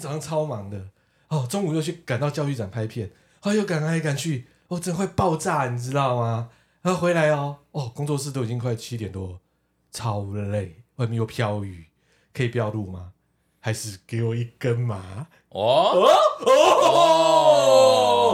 天早上超忙的哦，中午又去赶到教育展拍片，哦，又赶来赶去，哦，真会爆炸，你知道吗？然后回来哦，哦，工作室都已经快七点多了，超累，外面又飘雨，可以不要录吗？还是给我一根麻？哦哦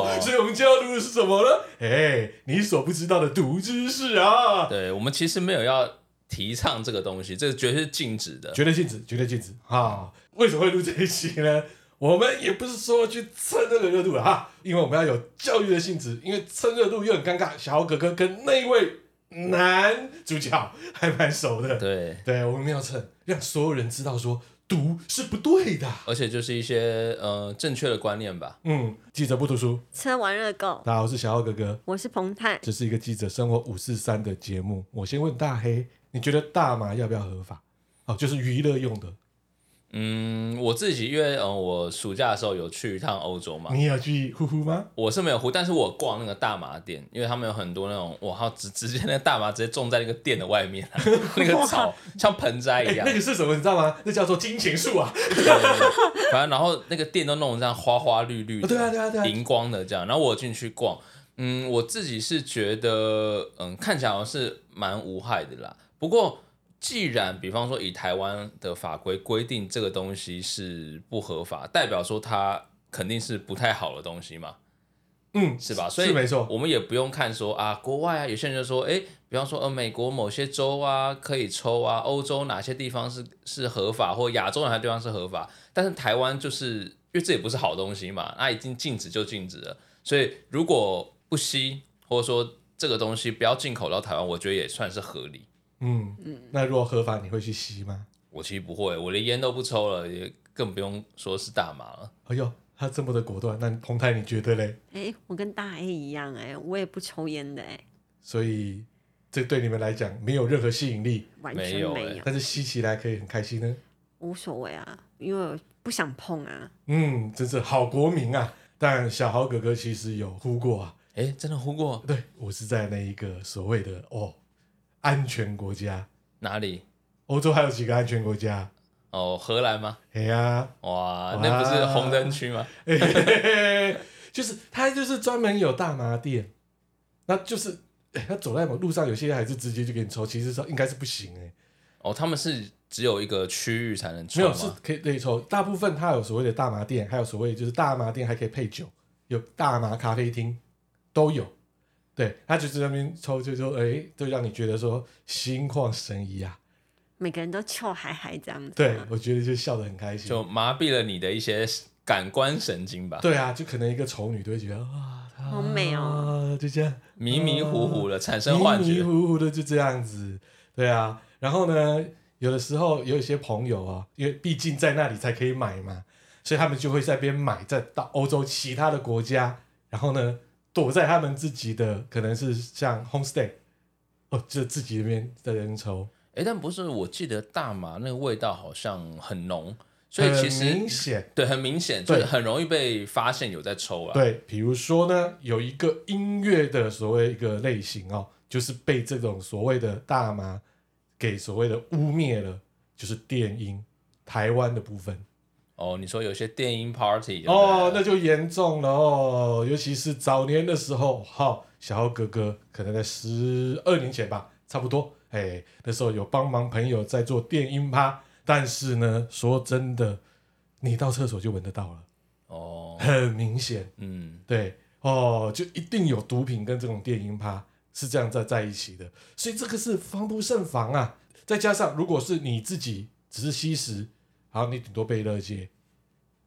哦！所以我们今天要录的是什么呢？哎，你所不知道的毒知识啊！对，我们其实没有要提倡这个东西，这个绝对是禁止的，绝对禁止，绝对禁止啊！为什么会录这一期呢？我们也不是说去蹭这个热度啊，因为我们要有教育的性质，因为蹭热度又很尴尬。小豪哥哥跟那一位男主角还蛮熟的，对对，我们没有蹭，让所有人知道说。读是不对的，而且就是一些呃正确的观念吧。嗯，记者不读书，车玩乐购。大家好，我是小浩哥哥，我是彭泰。这是一个记者生活五四三的节目。我先问大黑，你觉得大麻要不要合法？哦，就是娱乐用的。嗯，我自己因为嗯，我暑假的时候有去一趟欧洲嘛。你有去呼呼吗？我是没有呼，但是我逛那个大麻店，因为他们有很多那种，哇，他直直接那个大麻直接种在那个店的外面，啊，那个草像盆栽一样，欸。那个是什么？你知道吗？那叫做金钱树啊。反正然后那个店都弄成这样花花绿绿的，对啊对啊对啊，荧光的这样。然后我进去逛，嗯，我自己是觉得，嗯，看起来好像是蛮无害的啦。不过。既然比方说以台湾的法规规定这个东西是不合法，代表说它肯定是不太好的东西嘛，嗯，是吧？所以没错，我们也不用看说啊，国外啊，有些人就说，哎，比方说呃，美国某些州啊可以抽啊，欧洲哪些地方是是合法，或亚洲哪些地方是合法，但是台湾就是因为这也不是好东西嘛，那已经禁止就禁止了，所以如果不吸，或者说这个东西不要进口到台湾，我觉得也算是合理。嗯嗯，那如果合法，你会去吸吗？我其实不会，我连烟都不抽了，也更不用说是大麻了。哎呦，他这么的果断，那红太你觉得嘞？哎、欸，我跟大 A 一样、欸，哎，我也不抽烟的、欸，哎。所以这对你们来讲没有任何吸引力，完全没有。没有欸、但是吸起来可以很开心呢？无所谓啊，因为不想碰啊。嗯，真是好国民啊！但小豪哥哥其实有呼过啊。哎、欸，真的呼过？对，我是在那一个所谓的哦。安全国家哪里？欧洲还有几个安全国家？哦，荷兰吗？哎呀、啊，哇，那不是红灯区吗？嘿嘿嘿就是他，就是专门有大麻店，那就是他走在路上，有些人还是直接就给你抽，其实说应该是不行哎。哦，他们是只有一个区域才能抽，没有是可以可以抽，大部分他有所谓的大麻店，还有所谓就是大麻店还可以配酒，有大麻咖啡厅都有。对，他就是那边抽，就说，哎，就让你觉得说心旷神怡啊。每个人都笑嗨嗨这样子。对，我觉得就笑得很开心，就麻痹了你的一些感官神经吧。对啊，就可能一个丑女都会觉得哇，好美哦，就这样迷迷糊糊的产生幻觉，迷迷糊糊的就这样子。对啊，然后呢，有的时候有一些朋友啊，因为毕竟在那里才可以买嘛，所以他们就会在那边买，再到欧洲其他的国家，然后呢。躲在他们自己的可能是像 homestay 哦，就自己那边的人抽。哎，但不是，我记得大麻那个味道好像很浓，所以其实很明显，对，很明显，对，很容易被发现有在抽啊。对，比如说呢，有一个音乐的所谓一个类型哦，就是被这种所谓的大麻给所谓的污蔑了，就是电音，台湾的部分。哦，你说有些电音 party 哦，那就严重了哦，尤其是早年的时候，哈、哦，小豪哥哥可能在十二年前吧，差不多，哎，那时候有帮忙朋友在做电音趴，但是呢，说真的，你到厕所就闻得到了，哦，很明显，嗯，对，哦，就一定有毒品跟这种电音趴是这样在在一起的，所以这个是防不胜防啊，再加上如果是你自己只是吸食。好，你顶多被勒戒，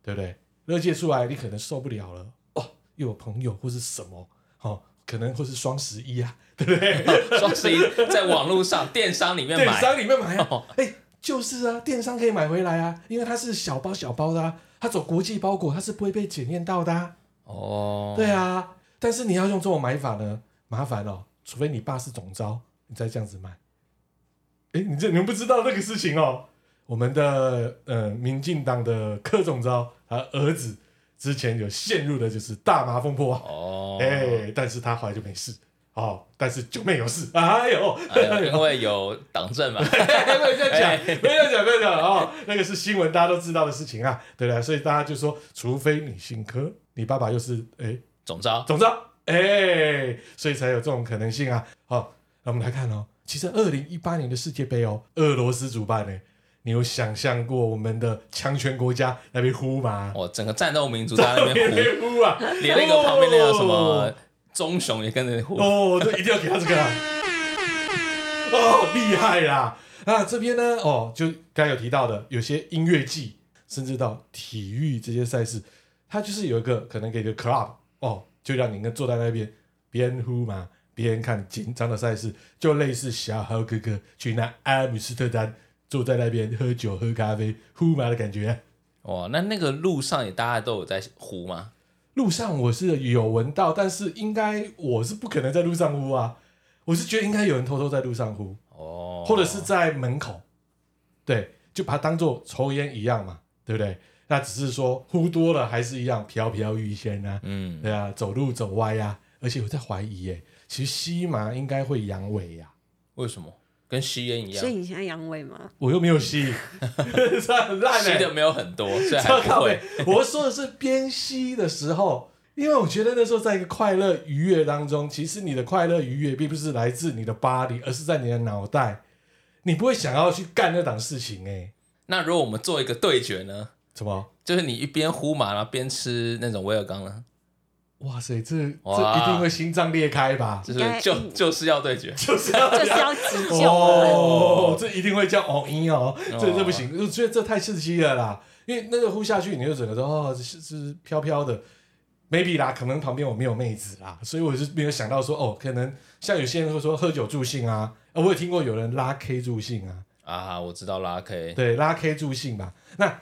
对不对？乐戒出来，你可能受不了了哦。又有朋友或是什么，哦，可能会是双十一啊，对不对？双十一在网络上电商里面买，电商里面买啊，哎、哦欸，就是啊，电商可以买回来啊，因为它是小包小包的啊，它走国际包裹，它是不会被检验到的啊。哦，对啊，但是你要用这种买法呢，麻烦哦，除非你爸是总招，你再这样子买。哎，你这你们不知道这个事情哦。我们的呃，民进党的柯总召，他儿子之前有陷入的就是大麻风波。哦，哎，但是他后来就没事。哦，但是九妹有事，哎呦，哎呦，因为有党政嘛，不要这样讲，不要这样讲，不要讲哦，那个是新闻，大家都知道的事情啊，对不对？所以大家就说，除非你姓柯，你爸爸又是哎总召，总召，哎，所以才有这种可能性啊。好，那我们来看哦，其实二零一八年的世界杯哦，俄罗斯主办呢，你有想象过我们的强权国家那边呼吗？哦，整个战斗民族在那边呼，呼啊，连那个旁边那个什么。棕熊也跟着呼哦，这一定要给他这个啊！哦，厉害啦！那这边呢？哦，就刚才有提到的，有些音乐季，甚至到体育这些赛事，它就是有一个可能给个 club 哦，就让你跟坐在那边边呼嘛，边看紧张的赛事，就类似小豪哥哥去那阿姆斯特丹坐在那边喝酒喝咖啡呼麻的感觉。哦，那那个路上也大家都有在呼吗？路上我是有闻到，但是应该我是不可能在路上呼啊！我是觉得应该有人偷偷在路上呼哦，或者是在门口，对，就把它当做抽烟一样嘛，对不对？那只是说呼多了还是一样飘飘欲仙啊，嗯，对啊，走路走歪呀、啊，而且我在怀疑耶，其实吸麻应该会阳痿呀？为什么？跟吸烟一样？所以你现在阳痿吗？我又没有吸，这很烂，吸的没有很多，所以还不会。我说的是边吸的时候，因为我觉得那时候在一个快乐愉悦当中，其实你的快乐愉悦并不是来自你的 body，而是在你的脑袋，你不会想要去干那档事情哎、欸。那如果我们做一个对决呢？什么？就是你一边呼麻，然后边吃那种威尔刚呢？哇塞，这这一定会心脏裂开吧？就是就 就是要对决，就是要就是要急救哦！这一定会叫哦音哦，这这不行，我觉得这太刺激了啦！因为那个呼下去，你就整个说哦，是是飘飘的，maybe 啦，可能旁边我没有妹子啦，所以我是没有想到说哦，可能像有些人会说喝酒助兴啊，我有听过有人拉 K 助兴啊，啊，我知道拉 K，对，拉 K 助兴吧。那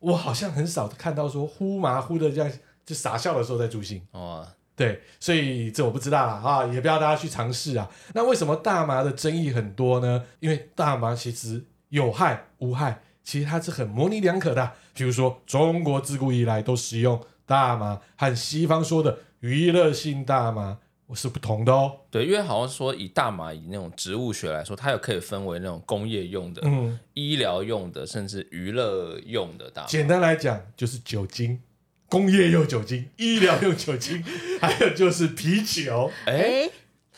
我好像很少看到说呼麻呼的这样。就傻笑的时候在助兴哦，对，所以这我不知道了啊，也不要大家去尝试啊。那为什么大麻的争议很多呢？因为大麻其实有害无害，其实它是很模棱两可的。比如说，中国自古以来都使用大麻，和西方说的娱乐性大麻我是不同的哦。对，因为好像说以大麻以那种植物学来说，它有可以分为那种工业用的、嗯、医疗用的，甚至娱乐用的大麻。简单来讲，就是酒精。工业用酒精，医疗用酒精，还有就是啤酒。哎，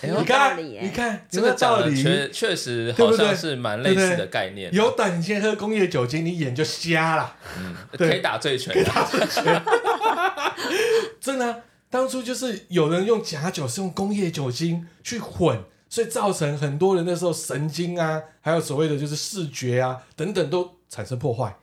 你看，你看，这个道理确确实好像是蛮类似的概念。有胆你先喝工业酒精，你眼就瞎了。嗯，可以打醉拳，可以打醉拳。真的啊，当初就是有人用假酒，是用工业酒精去混，所以造成很多人那时候神经啊，还有所谓的就是视觉啊等等都产生破坏，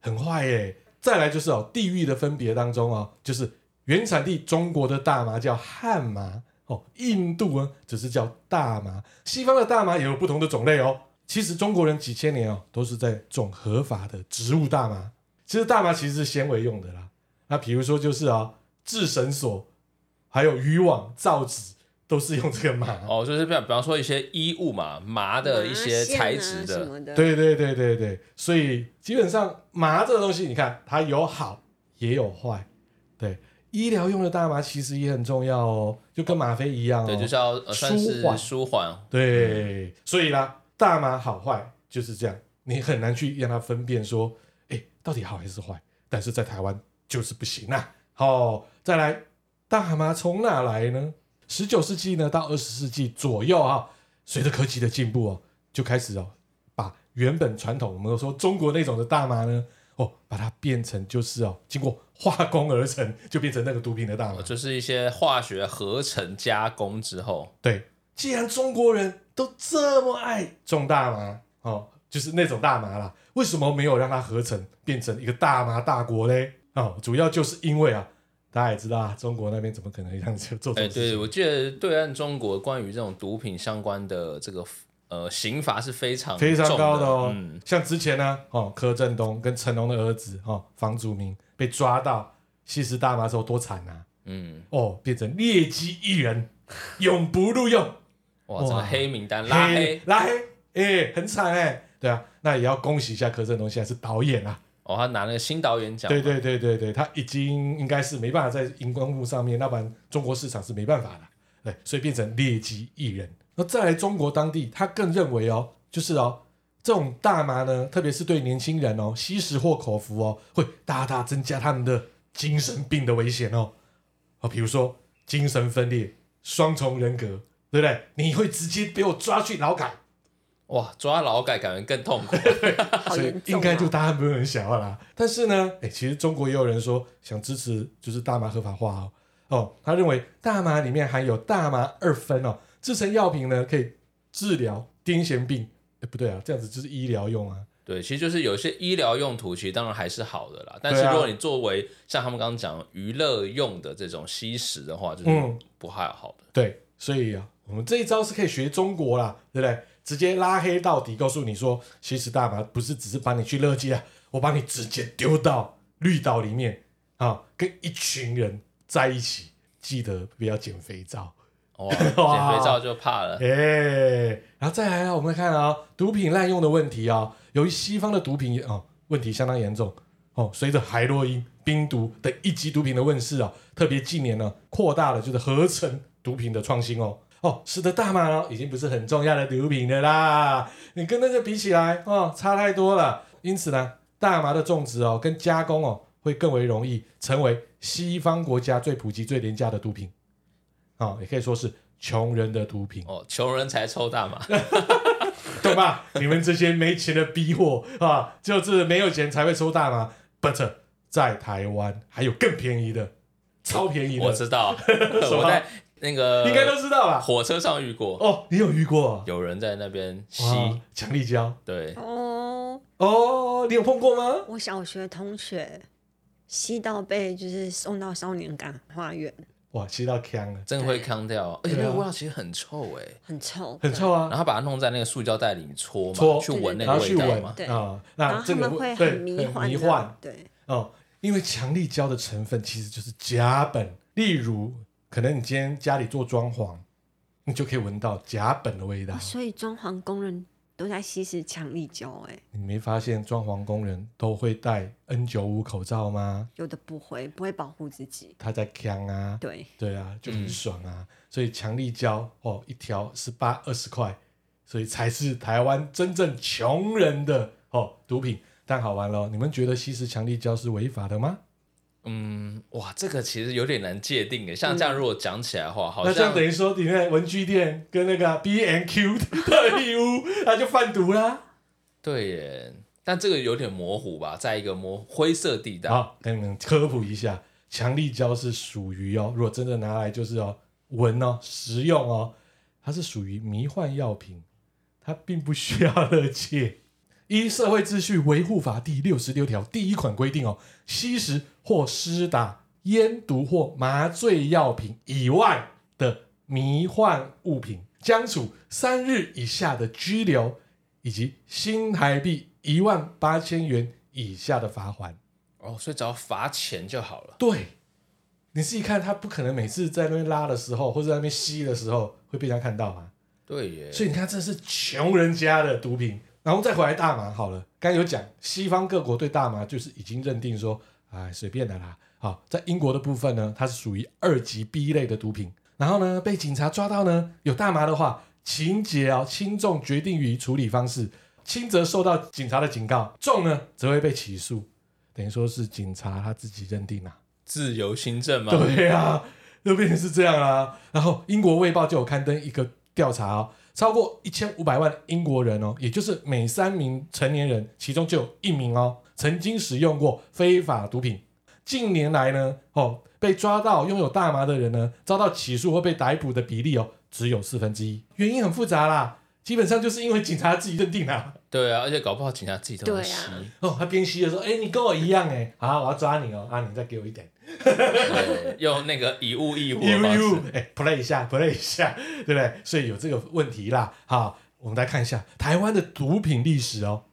很坏耶。再来就是哦，地域的分别当中哦，就是原产地中国的大麻叫汉麻哦，印度呢只是叫大麻，西方的大麻也有不同的种类哦。其实中国人几千年哦都是在种合法的植物大麻。其实大麻其实是纤维用的啦，那比如说就是啊、哦，制绳索，还有渔网、造纸。都是用这个麻哦，就是比方比方说一些衣物嘛，麻的一些材质的，的。对对对对对，所以基本上麻这个东西，你看它有好也有坏，对，医疗用的大麻其实也很重要哦，就跟吗啡一样哦，对，就是要舒缓。舒缓，对，所以啦，大麻好坏就是这样，你很难去让它分辨说，哎，到底好还是坏，但是在台湾就是不行啊。好，再来，大麻从哪来呢？十九世纪呢，到二十世纪左右啊，随着科技的进步哦，就开始哦，把原本传统我们说中国那种的大麻呢，哦，把它变成就是哦，经过化工而成，就变成那个毒品的大麻，就是一些化学合成加工之后。对，既然中国人都这么爱种大麻哦，就是那种大麻啦，为什么没有让它合成变成一个大麻大国嘞？哦，主要就是因为啊。大家也知道啊，中国那边怎么可能这样子做？哎，对，我记得对岸中国关于这种毒品相关的这个呃刑罚是非常非常高的哦。嗯、像之前呢，哦，柯震东跟成龙的儿子哦，房祖名被抓到吸食大麻的时候多惨啊！嗯，哦，变成劣迹艺人，永不录用。哇，这个黑名单拉黑拉黑，哎、欸，很惨哎、欸。对啊，那也要恭喜一下柯震东，现在是导演啊。哦，他拿那个新导演奖。对对对对对，他已经应该是没办法在荧光幕上面，那不然中国市场是没办法的。对，所以变成劣迹艺人。那再来中国当地，他更认为哦，就是哦，这种大麻呢，特别是对年轻人哦，吸食或口服哦，会大大增加他们的精神病的危险哦。哦，比如说精神分裂、双重人格，对不对？你会直接被我抓去劳改。哇，抓劳改感觉更痛苦，所以应该就大家不是很想要啦。但是呢，哎，其实中国也有人说想支持，就是大麻合法化哦。哦，他认为大麻里面含有大麻二酚哦，制成药品呢可以治疗癫痫病。哎，不对啊，这样子就是医疗用啊。对，其实就是有些医疗用途，其实当然还是好的啦。但是如果你作为像他们刚刚讲娱乐用的这种吸食的话，就是不太好的。嗯、对，所以啊，我们这一招是可以学中国啦，对不对？直接拉黑到底，告诉你说，其实大麻不是只是把你去乐基啊，我把你直接丢到绿岛里面啊，跟一群人在一起，记得不要捡肥皂。哦，捡肥皂就怕了。哎、欸，然后再来啊，我们来看啊，毒品滥用的问题啊，由于西方的毒品啊问题相当严重哦，随着海洛因、冰毒等一级毒品的问世啊，特别近年呢扩大了就是合成毒品的创新哦。哦，使得大麻哦已经不是很重要的毒品了啦。你跟那个比起来哦，差太多了。因此呢，大麻的种植哦跟加工哦会更为容易，成为西方国家最普及、最廉价的毒品。哦，也可以说是穷人的毒品。哦，穷人才抽大麻，懂吧？你们这些没钱的逼货啊，就是没有钱才会抽大麻。But 在台湾还有更便宜的，超便宜的。我知道，我在。那个应该都知道吧？火车上遇过。哦，你有遇过？有人在那边吸。强力胶，对。哦。哦，你有碰过吗？我小学同学吸到被就是送到少年感化院，哇，吸到呛了，真的会呛掉，而且那个味道其实很臭哎，很臭，很臭啊。然后把它弄在那个塑胶袋里面搓嘛，搓。去闻那个味道嘛，对。啊，然后他们会很迷幻，对。哦，因为强力胶的成分其实就是甲苯，例如。可能你今天家里做装潢，你就可以闻到甲苯的味道。所以装潢工人都在吸食强力胶，哎，你没发现装潢工人都会戴 N 九五口罩吗？有的不会，不会保护自己。他在锵啊，对对啊，就很爽啊。嗯、所以强力胶哦，一条十八二十块，所以才是台湾真正穷人的哦毒品。但好玩了，你们觉得吸食强力胶是违法的吗？嗯，哇，这个其实有点难界定诶。像这样如果讲起来的话，嗯、好像那这样等于说，你那文具店跟那个 B N Q 的义乌，那就贩毒啦。对耶，但这个有点模糊吧，在一个模灰色地带。好，跟你们科普一下，强力胶是属于哦，如果真的拿来就是哦闻哦食用哦，它是属于迷幻药品，它并不需要 勒戒。依《社会秩序维护法》第六十六条第一款规定哦，吸食或施打烟毒或麻醉药品以外的迷幻物品，将处三日以下的拘留，以及新台币一万八千元以下的罚款。哦，所以只要罚钱就好了。对，你自己看，他不可能每次在那边拉的时候，或者在那边吸的时候会被人家看到啊。对耶。所以你看，这是穷人家的毒品。然后再回来大麻好了，刚有讲西方各国对大麻就是已经认定说，哎，随便的啦。好，在英国的部分呢，它是属于二级 B 类的毒品。然后呢，被警察抓到呢，有大麻的话，情节啊轻重决定于处理方式，轻则受到警察的警告，重呢则会被起诉。等于说是警察他自己认定啊，自由行政嘛。对啊，就变成是这样啊。然后英国卫报就有刊登一个调查哦。超过一千五百万英国人哦，也就是每三名成年人，其中就有一名哦，曾经使用过非法毒品。近年来呢，哦，被抓到拥有大麻的人呢，遭到起诉或被逮捕的比例哦，只有四分之一。原因很复杂啦，基本上就是因为警察自己认定啊。对啊，而且搞不好警察自己都在吸。啊、哦，他边吸的时候，哎，你跟我一样哎，好，我要抓你哦，啊，你再给我一点。用那个以物易物，以物易物，哎，play 一下，play 一下，对不对？所以有这个问题啦。好，我们来看一下台湾的毒品历史哦。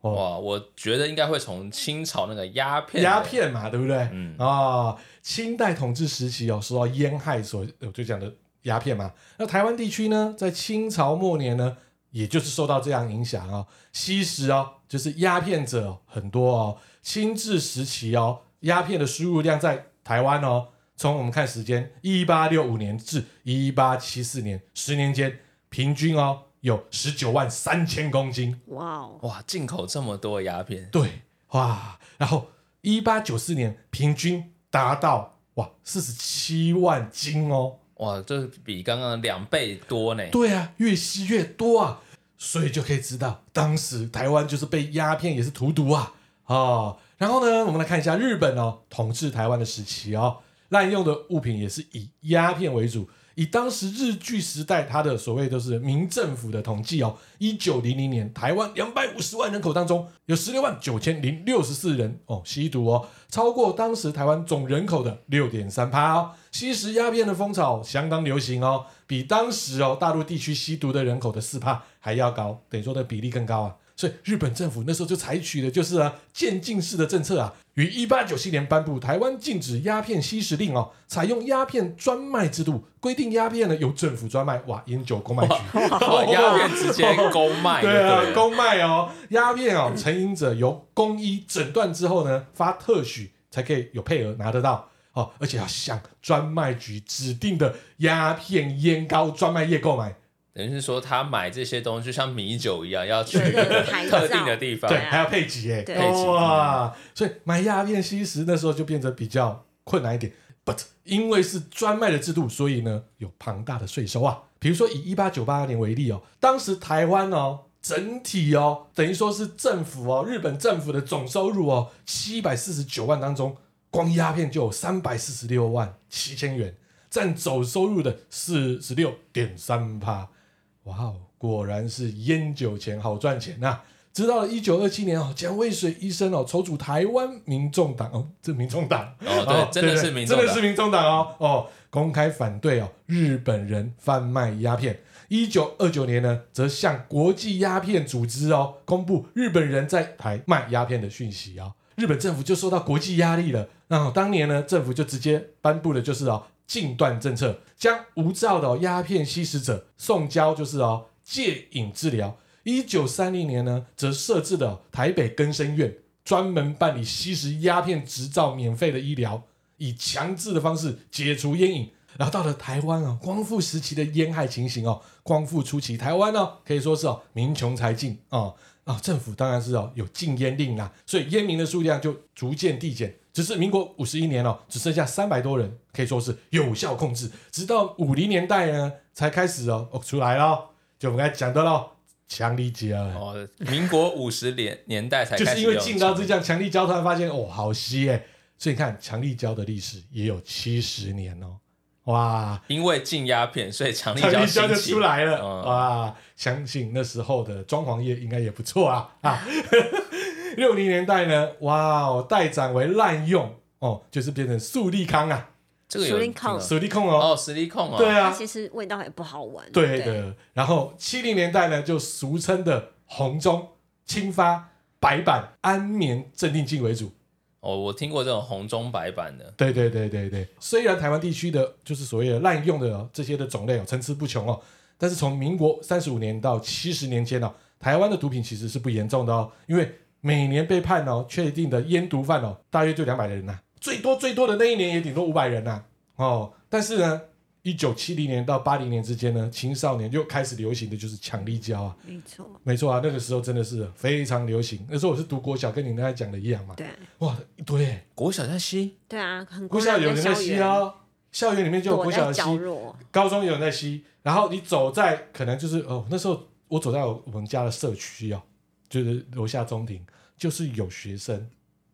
哇，我觉得应该会从清朝那个鸦片，鸦片嘛，对不对？嗯啊、哦，清代统治时期哦，受到烟害所，我就讲的鸦片嘛。那台湾地区呢，在清朝末年呢，也就是受到这样影响哦，吸食哦，就是鸦片者很多哦。清治时期哦。鸦片的输入量在台湾哦，从我们看时间，一八六五年至一八七四年，十年间平均哦有十九万三千公斤。哇哦，哇，进口这么多鸦片，对，哇，然后一八九四年平均达到哇四十七万斤哦。哇，这比刚刚两倍多呢。对啊，越吸越多啊，所以就可以知道，当时台湾就是被鸦片也是荼毒啊啊、哦。然后呢，我们来看一下日本哦统治台湾的时期哦，滥用的物品也是以鸦片为主。以当时日据时代，它的所谓都是民政府的统计哦，一九零零年台湾两百五十万人口当中，有十六万九千零六十四人哦吸毒哦，超过当时台湾总人口的六点三趴哦，吸食鸦片的风潮相当流行哦，比当时哦大陆地区吸毒的人口的四趴还要高，等于说的比例更高啊。所以日本政府那时候就采取的就是啊渐进式的政策啊，于一八九七年颁布台湾禁止鸦片吸食令哦，采用鸦片专卖制度，规定鸦片呢由政府专卖，哇，烟酒公卖局，鸦片直接公卖，对啊，公卖哦，鸦片哦，成瘾者由公医诊断之后呢，发特许才可以有配额拿得到。哦，而且要向专卖局指定的鸦片烟膏专卖业购买。等于是说，他买这些东西就像米酒一样，要去特定的地方，对，还要配给耶，配给哇！所以买鸦片吸食那时候就变得比较困难一点。But 因为是专卖的制度，所以呢有庞大的税收啊。比如说以一八九八年为例哦，当时台湾哦整体哦等于说是政府哦日本政府的总收入哦七百四十九万当中，光鸦片就有三百四十六万七千元，占总收入的四十六点三趴。哇哦，果然是烟酒钱好赚钱呐、啊！直到了一九二七年哦，蒋渭水医生哦筹组台湾民众党哦，这民众党哦，对，真的是民众党，真的是民众党哦哦，公开反对哦日本人贩卖鸦片。一九二九年呢，则向国际鸦片组织哦公布日本人在台卖鸦片的讯息啊、哦，日本政府就受到国际压力了。然后当年呢，政府就直接颁布的就是哦。禁断政策，将无照的鸦片吸食者送交就是哦戒瘾治疗。一九三零年呢，则设置了台北更生院，专门办理吸食鸦片执照免费的医疗，以强制的方式解除烟瘾。然后到了台湾啊，光复时期的烟害情形哦，光复初期台湾呢可以说是哦民穷财尽啊啊，政府当然是哦有禁烟令啦，所以烟民的数量就逐渐递减。只是民国五十一年哦，只剩下三百多人，可以说是有效控制。直到五零年代呢，才开始哦哦出来了，就我们刚才讲的喽，强力胶。哦，民国五十年年代才开始就是因为进到这样强力胶，突然发现哦好稀耶，所以你看强力胶的历史也有七十年哦，哇！因为禁鸦片，所以强力胶就出来了，嗯、哇！相信那时候的装潢业应该也不错啊啊。六零年代呢，哇哦，代展为滥用哦，就是变成速力康啊，这个有速力康，速力康哦，哦，速力康哦，对啊，其实味道也不好闻，对的。对然后七零年代呢，就俗称的红中、青发、白板、安眠镇定剂为主。哦，我听过这种红中白板的。对对对对对，虽然台湾地区的就是所谓的滥用的这些的种类哦，层出不穷哦，但是从民国三十五年到七十年间哦，台湾的毒品其实是不严重的哦，因为每年被判哦确定的烟毒犯哦，大约就两百人呐、啊，最多最多的那一年也顶多五百人呐、啊，哦，但是呢，一九七零年到八零年之间呢，青少年就开始流行的就是强力胶啊，没错，没错啊，那个时候真的是非常流行。那时候我是读国小，跟你刚才讲的一样嘛，对，哇，一堆国小在吸，对啊，很国小有人在吸哦，校园里面就有国小的吸，高中有人在吸，然后你走在可能就是哦，那时候我走在我们家的社区哦。就是楼下中庭，就是有学生，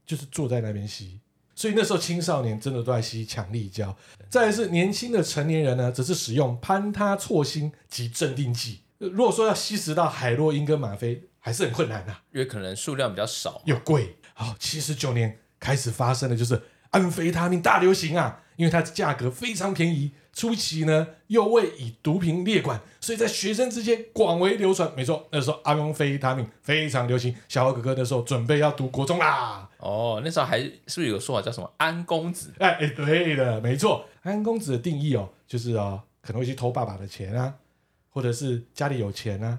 就是坐在那边吸，所以那时候青少年真的都在吸强力胶。再来是年轻的成年人呢，则是使用潘他唑辛及镇定剂。如果说要吸食到海洛因跟吗啡，还是很困难的，因为可能数量比较少，又贵。好，七十九年开始发生的就是安非他命大流行啊。因为它的价格非常便宜，初期呢又未以毒品列管，所以在学生之间广为流传。没错，那时候安非他命非常流行。小豪哥哥那时候准备要读国中啦。哦，那时候还是不是有个说法叫什么安公子？哎哎，对的，没错。安公子的定义哦，就是哦，可能会去偷爸爸的钱啊，或者是家里有钱啊，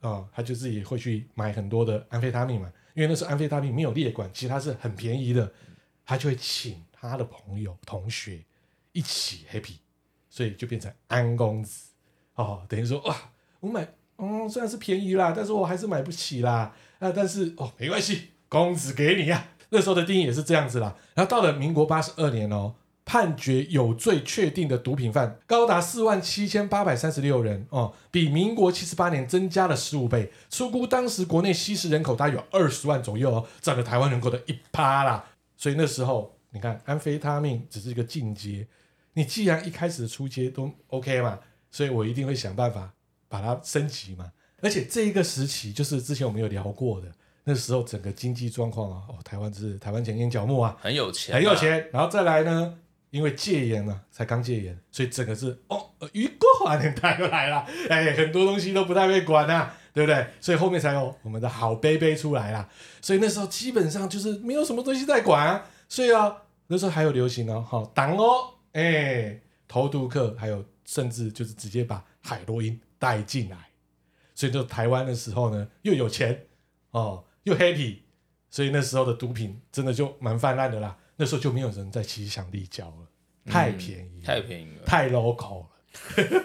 哦，他就自己会去买很多的安非他命嘛。因为那时候安非他命没有列管，其实它是很便宜的，他就会请。他的朋友、同学一起 happy，所以就变成安公子哦，等于说哇，我买嗯虽然是便宜啦，但是我还是买不起啦啊，但是哦没关系，公子给你呀、那时候的定义也是这样子啦。然后到了民国八十二年哦，判决有罪确定的毒品犯高达四万七千八百三十六人哦，比民国七十八年增加了十五倍。出估当时国内吸食人口大约有二十万左右哦，占了台湾人口的一趴啦。所以那时候你看，安非他命只是一个进阶，你既然一开始的出街都 OK 嘛，所以我一定会想办法把它升级嘛。而且这一个时期就是之前我们有聊过的。那时候整个经济状况啊，哦，台湾是台湾前沿角木啊，很有钱，很有钱。然后再来呢，因为戒严啊，才刚戒严，所以整个是哦，于国华年代又来了，哎，很多东西都不太被管啊，对不对？所以后面才有我们的好杯杯出来啦。所以那时候基本上就是没有什么东西在管啊。所以啊，那时候还有流行哦，好挡哦，哎，投毒客，还有甚至就是直接把海洛因带进来。所以就台湾的时候呢，又有钱哦。又 happy，所以那时候的毒品真的就蛮泛滥的啦。那时候就没有人在骑强力胶了，太便宜，太便宜了，太 local 了。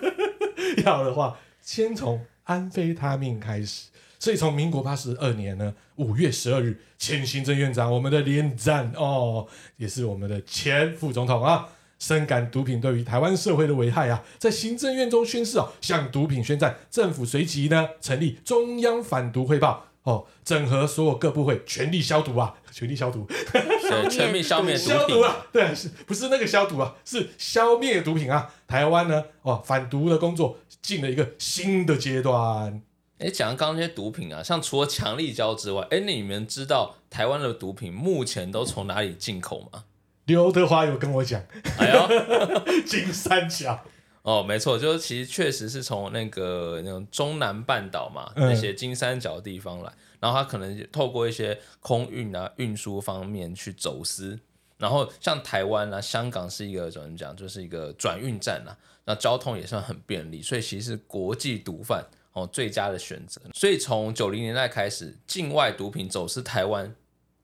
要的话，先从安非他命开始。所以从民国八十二年呢，五月十二日，前行政院长我们的连战哦，也是我们的前副总统啊，深感毒品对于台湾社会的危害啊，在行政院中宣誓哦，向毒品宣战。政府随即呢，成立中央反毒汇报。哦，整合所有各部会，全力消毒啊！全力消毒，对，全面消灭毒品消毒啊！对，是不是那个消毒啊？是消灭毒品啊！台湾呢，哦，反毒的工作进了一个新的阶段。哎，讲刚刚那些毒品啊，像除了强力胶之外，哎，那你们知道台湾的毒品目前都从哪里进口吗？刘德华有跟我讲，哎呦，金三角。哦，没错，就是其实确实是从那个那种中南半岛嘛，那些金三角的地方来，嗯、然后他可能透过一些空运啊、运输方面去走私，然后像台湾啊、香港是一个怎么讲，就是一个转运站啊，那交通也算很便利，所以其实是国际毒贩哦最佳的选择。所以从九零年代开始，境外毒品走私台湾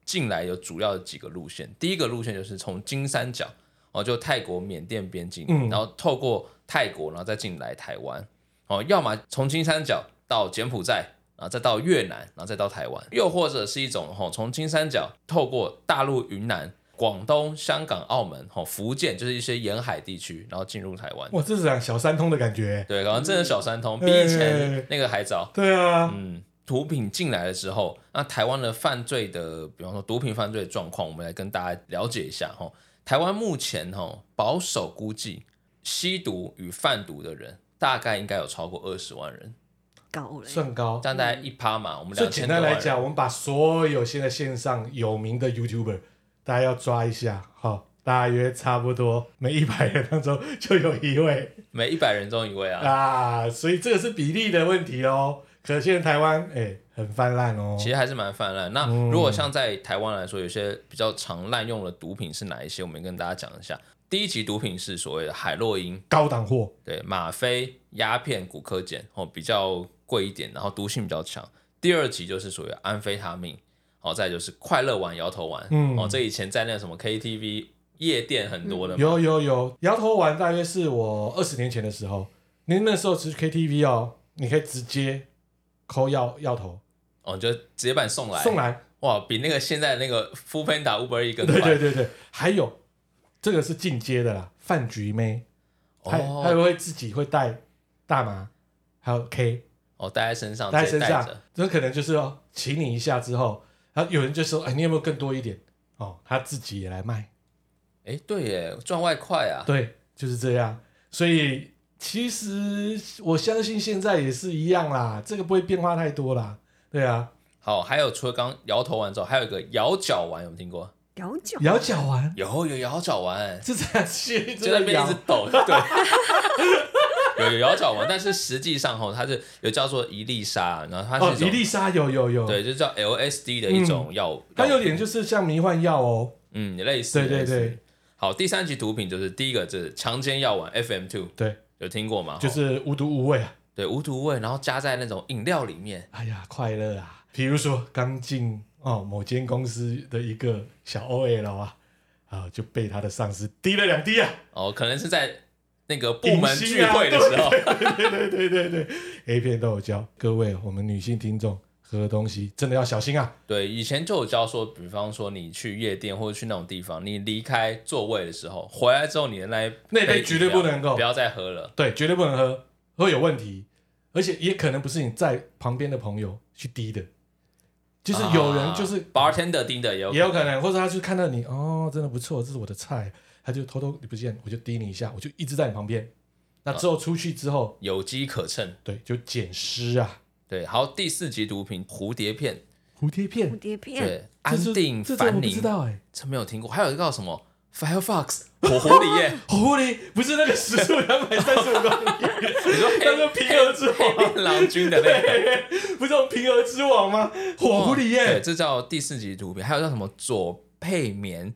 进来有主要的几个路线，第一个路线就是从金三角哦，就泰国、缅甸边境，嗯、然后透过泰国，然后再进来台湾，哦，要么从金三角到柬埔寨，然后再到越南，然后再到台湾，又或者是一种吼，从金三角透过大陆云南、广东、香港、澳门，吼，福建，就是一些沿海地区，然后进入台湾。哇，这是讲小三通的感觉。对，好像真的小三通，比以前那个还早。对啊，嗯，毒品进来的时候，那台湾的犯罪的，比方说毒品犯罪的状况，我们来跟大家了解一下哈。台湾目前哈保守估计。吸毒与贩毒的人大概应该有超过二十万人，高了，算高，但大概一趴嘛。我们就简单来讲，我们把所有现在线上有名的 YouTuber，大家要抓一下，好，大约差不多每一百人当中就有一位，每一百人中一位啊啊，所以这个是比例的问题哦。可见台湾哎很泛滥哦，其实还是蛮泛滥。那如果像在台湾来说，有些比较常滥用的毒品是哪一些？我们跟大家讲一下。第一级毒品是所谓的海洛因，高档货。对，吗啡、鸦片、古柯碱，哦，比较贵一点，然后毒性比较强。第二级就是属于安非他命，哦，再就是快乐丸、摇头丸，嗯，哦，这以前在那什么 KTV 夜店很多的、嗯。有有有，摇头丸大约是我二十年前的时候，您那时候是 KTV 哦，你可以直接抠药药头，哦，就直接把你送来，送来，哇，比那个现在那个 Full Panda Uber 更快。对对对。对，还有。这个是进阶的啦，饭局妹，他他会会自己会带大麻，还有 K，哦，带在身上，带在身上，这可能就是哦，请你一下之后，然后有人就说，哎，你有没有更多一点？哦，他自己也来卖，哎，对耶，赚外快啊，对，就是这样。所以其实我相信现在也是一样啦，这个不会变化太多啦，对啊。好，还有除了刚摇头丸之后，还有一个摇脚丸，有没有听过？摇脚？摇脚丸？有有摇脚丸，是这样，就在那边一直抖，对，有有摇脚丸，但是实际上吼，它是有叫做一粒沙，然后它是一粒沙，有有有，对，就叫 LSD 的一种药，它有点就是像迷幻药哦，嗯，类似，对对对。好，第三级毒品就是第一个，就是强奸药丸 FM two，对，有听过吗？就是无毒无味啊，对，无毒无味，然后加在那种饮料里面，哎呀，快乐啊！比如说刚进。哦，某间公司的一个小 OL 啊，啊，就被他的上司滴了两滴啊。哦，可能是在那个部门聚会的时候。啊、对对对对对对，A 片都有教各位，我们女性听众喝的东西真的要小心啊。对，以前就有教说，比方说你去夜店或者去那种地方，你离开座位的时候，回来之后你的那那杯绝对不能够，不要再喝了。对，绝对不能喝，会有问题，而且也可能不是你在旁边的朋友去滴的。就是有人就是、啊、bartender 滴的也有也有可能，或者他就看到你哦，真的不错，这是我的菜，他就偷偷你不见，我就滴你一下，我就一直在你旁边。那之后出去之后有机可乘，对，就捡尸啊。对，好，第四级毒品蝴蝶片，蝴蝶片，蝴蝶片，对，安定这凡宁，不知道哎，这没有听过，还有一个叫什么？Firefox 火狐狸耶，火狐狸不是那个时速两百三十五公里，你说那个平和之王郎君的那个，不是用平和之王吗？火狐狸耶，对，这叫第四级毒品。还有叫什么左配棉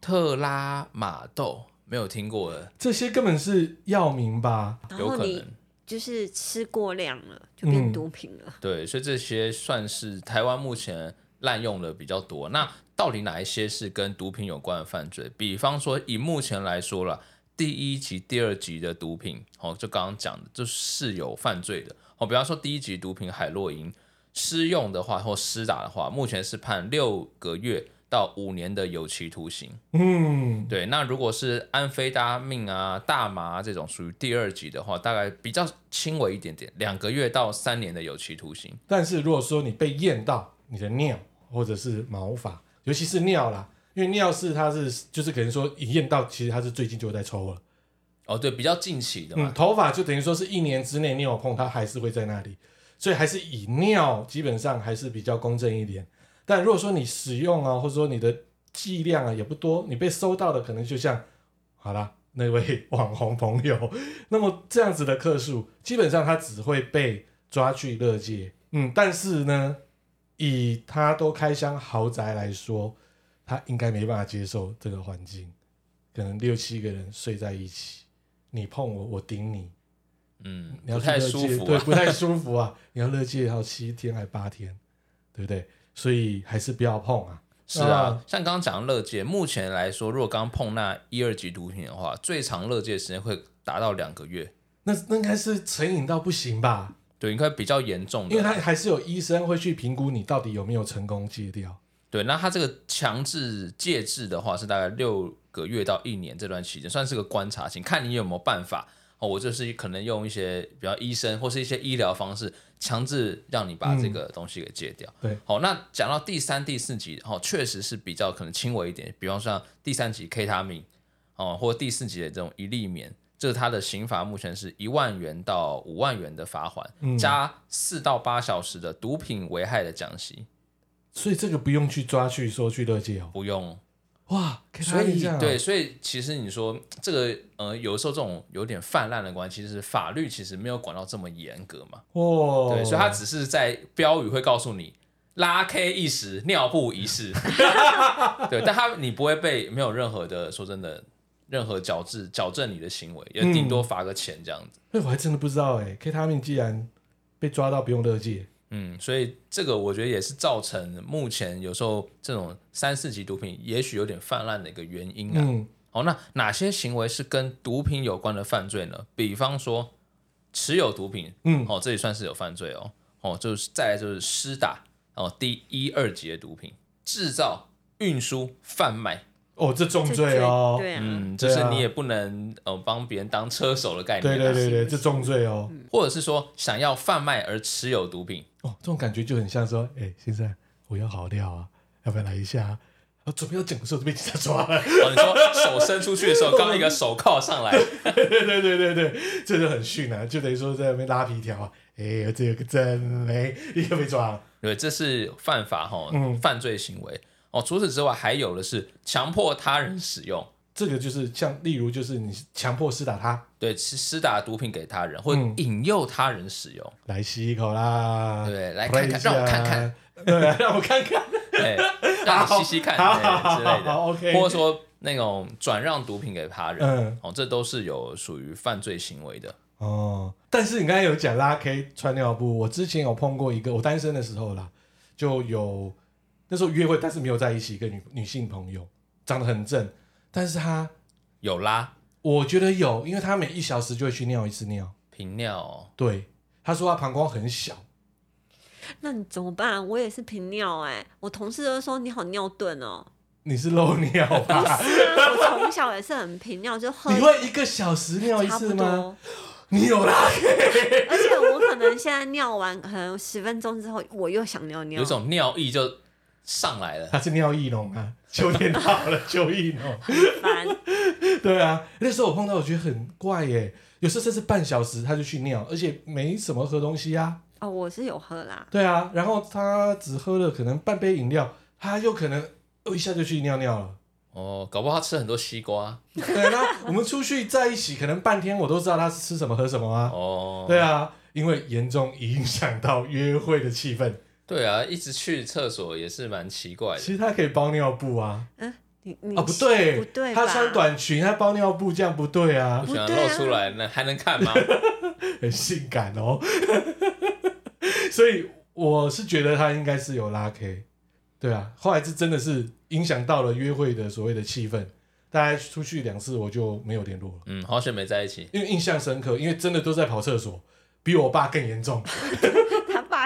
特拉马豆，没有听过的，这些根本是药名吧？有可能就是吃过量了，就变毒品了。嗯、对，所以这些算是台湾目前滥用的比较多。那到底哪一些是跟毒品有关的犯罪？比方说，以目前来说了，第一级、第二级的毒品，哦，就刚刚讲的，就是有犯罪的。哦，比方说第一级毒品海洛因，施用的话或施打的话，目前是判六个月到五年的有期徒刑。嗯，对。那如果是安非他命啊、大麻啊这种属于第二级的话，大概比较轻微一点点，两个月到三年的有期徒刑。但是如果说你被验到你的尿或者是毛发，尤其是尿啦，因为尿是它是就是可能说一验到，其实它是最近就在抽了。哦，对，比较近期的嘛。嗯，头发就等于说是一年之内你有碰它还是会在那里，所以还是以尿基本上还是比较公正一点。但如果说你使用啊，或者说你的剂量啊也不多，你被收到的可能就像好啦那位网红朋友，那么这样子的克数，基本上他只会被抓去乐界。嗯，但是呢。以他都开箱豪宅来说，他应该没办法接受这个环境，可能六七个人睡在一起，你碰我，我顶你，嗯，你要不太舒服，啊，对，不太舒服啊！你要乐界要七天还八天，对不对？所以还是不要碰啊。是啊，啊像刚刚讲的勒戒，目前来说，如果刚碰那一二级毒品的话，最长乐戒时间会达到两个月。那那应该是成瘾到不行吧？对，应该比较严重的，因为他还是有医生会去评估你到底有没有成功戒掉。对，那他这个强制戒治的话是大概六个月到一年这段期间，算是个观察期，看你有没有办法哦。我就是可能用一些比较医生或是一些医疗方式，强制让你把这个东西给戒掉。对，好，那讲到第三、第四级，哦，确实是比较可能轻微一点，比方说像第三级 K 他命，哦，或第四级的这种一粒棉。这是他的刑罚，目前是一万元到五万元的罚款，嗯、加四到八小时的毒品危害的讲习。所以这个不用去抓去说去勒戒哦，不用。哇，所以对，所以其实你说这个呃，有时候这种有点泛滥的关系，其实法律其实没有管到这么严格嘛。哦，对，所以他只是在标语会告诉你拉 K 一时，尿布一世。对，但他你不会被没有任何的说真的。任何矫治矫正你的行为，也顶多罚个钱这样子。那、嗯，我还真的不知道哎，K 他命既然被抓到不用乐戒，嗯，所以这个我觉得也是造成目前有时候这种三四级毒品也许有点泛滥的一个原因啊。嗯，好，那哪些行为是跟毒品有关的犯罪呢？比方说持有毒品，嗯，哦，这也算是有犯罪哦，哦，就是再来就是施打哦，第一二级的毒品，制造、运输、贩卖。哦，这重罪哦，对啊、嗯，就是你也不能呃帮别人当车手的概念，对对对对，这重罪哦，或者是说想要贩卖而持有毒品，哦，这种感觉就很像说，哎，先生，我要好料啊，要不要来一下？我准备要讲的时候就被警察抓了。哦，你说手伸出去的时候，刚一个手铐上来，对对对对对，这就很逊啊，就等于说在那边拉皮条啊，哎，这个真没，立刻被抓了。对，这是犯法哈，嗯，犯罪行为。哦，除此之外，还有的是强迫他人使用，这个就是像例如就是你强迫施打他，对，施施打毒品给他人，或引诱他人使用，嗯、来吸一口啦，对，来看看，让我看看，对，让我看看，对，让你吸吸看，之类的，OK，或者说那种转让毒品给他人，嗯，哦，这都是有属于犯罪行为的，哦。但是你刚才有讲拉 K 穿尿布，我之前有碰过一个，我单身的时候啦，就有。那时候约会，但是没有在一起，一个女女性朋友，长得很正，但是他有拉我觉得有，因为他每一小时就会去尿一次尿。频尿哦，对，他说他膀胱很小。那你怎么办？我也是频尿哎、欸，我同事都说你好尿遁哦。你是漏尿吧？不是啊，我从小也是很频尿，就喝。你会一个小时尿一次吗？你有啦。而且我可能现在尿完，可能十分钟之后我又想尿尿，有种尿意就上来了。他是尿意浓啊，秋天到了，秋意浓。烦。对啊，那时候我碰到，我觉得很怪耶。有时候甚至半小时他就去尿，而且没什么喝东西啊。哦，我是有喝啦。对啊，然后他只喝了可能半杯饮料，他又可能哦一下就去尿尿了。哦，搞不好他吃很多西瓜。对啊，我们出去在一起，可能半天我都知道他是吃什么喝什么啊。哦，对啊，因为严重影响到约会的气氛。对啊，一直去厕所也是蛮奇怪的。其实他可以包尿布啊。嗯，你你啊不对，不对，他穿短裙，他包尿布，这样不对啊。不想露出来，那还能看吗？很性感哦。所以我是觉得他应该是有拉 K，对啊。后来是真的是影响到了约会的所谓的气氛，大概出去两次我就没有联络了。嗯，好久没在一起，因为印象深刻，因为真的都在跑厕所，比我爸更严重。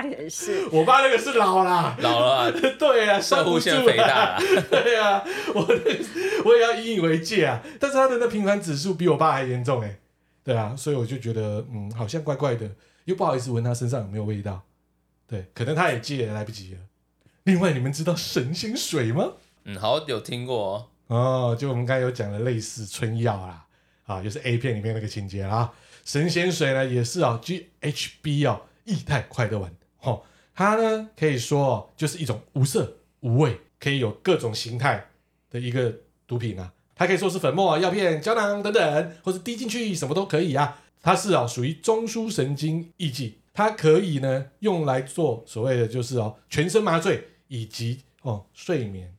也是，我爸那个是老啦，老了啊，对啊，摄护腺肥大，对啊，我 我也要引以为戒啊。但是他的那频繁指数比我爸还严重哎，对啊，所以我就觉得嗯，好像怪怪的，又不好意思闻他身上有没有味道。对，可能他也戒也来不及了。另外，你们知道神仙水吗？嗯，好有听过哦。哦，就我们刚才有讲的类似春药啦，啊，就是 A 片里面那个情节啦。神仙水呢，也是啊，GHB 哦，液态快乐丸。哦，它呢可以说就是一种无色无味，可以有各种形态的一个毒品啊。它可以说是粉末、药片、胶囊等等，或是滴进去什么都可以啊。它是啊，属于中枢神经抑制。它可以呢用来做所谓的就是哦全身麻醉以及哦睡眠，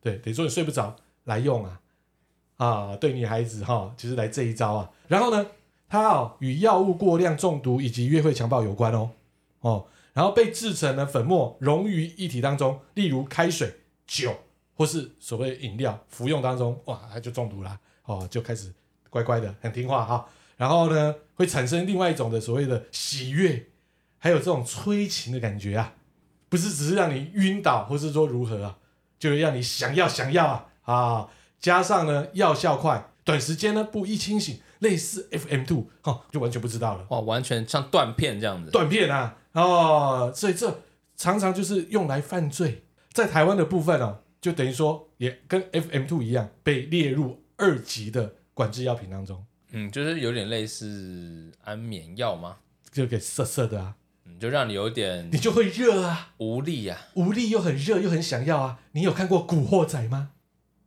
对，等于说你睡不着来用啊啊，对女孩子哈、哦，就是来这一招啊。然后呢，它哦与药物过量中毒以及约会强暴有关哦哦，然后被制成了粉末溶于液体当中，例如开水、酒或是所谓饮料服用当中，哇，它就中毒啦哦，就开始乖乖的很听话哈。然后呢，会产生另外一种的所谓的喜悦，还有这种催情的感觉啊，不是只是让你晕倒，或是说如何啊，就是让你想要想要啊啊，加上呢药效快，短时间呢不易清醒，类似 FM two 哈，就完全不知道了。哇，完全像断片这样子。断片啊，哦，所以这常常就是用来犯罪，在台湾的部分哦，就等于说也跟 FM Two 一样，被列入二级的管制药品当中。嗯，就是有点类似安眠药吗？就给涩涩的啊，嗯，就让你有点，你就会热啊，无力啊，无力又很热又很想要啊。你有看过《古惑仔》吗？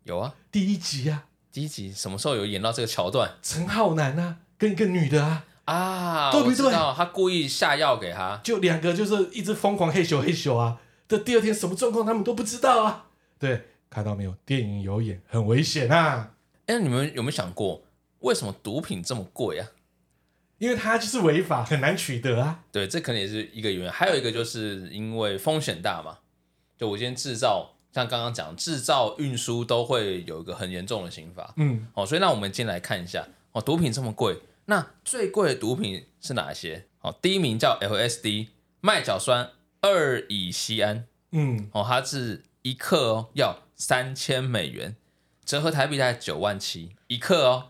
有啊，第一集啊，第一集什么时候有演到这个桥段？陈浩南啊，跟一个女的啊，啊，对不对？他故意下药给他，就两个就是一直疯狂嘿咻嘿咻啊。这第二天什么状况他们都不知道啊。对，看到没有？电影有演，很危险啊。哎，你们有没有想过？为什么毒品这么贵啊？因为它就是违法，很难取得啊。对，这可能也是一个原因。还有一个就是因为风险大嘛。就我今天制造，像刚刚讲，制造、运输都会有一个很严重的刑罚。嗯，哦，所以那我们今天来看一下哦，毒品这么贵，那最贵的毒品是哪些？哦，第一名叫 LSD，麦角酸二乙酰胺。嗯，哦，它是一克哦要三千美元，折合台币大概九万七一克哦。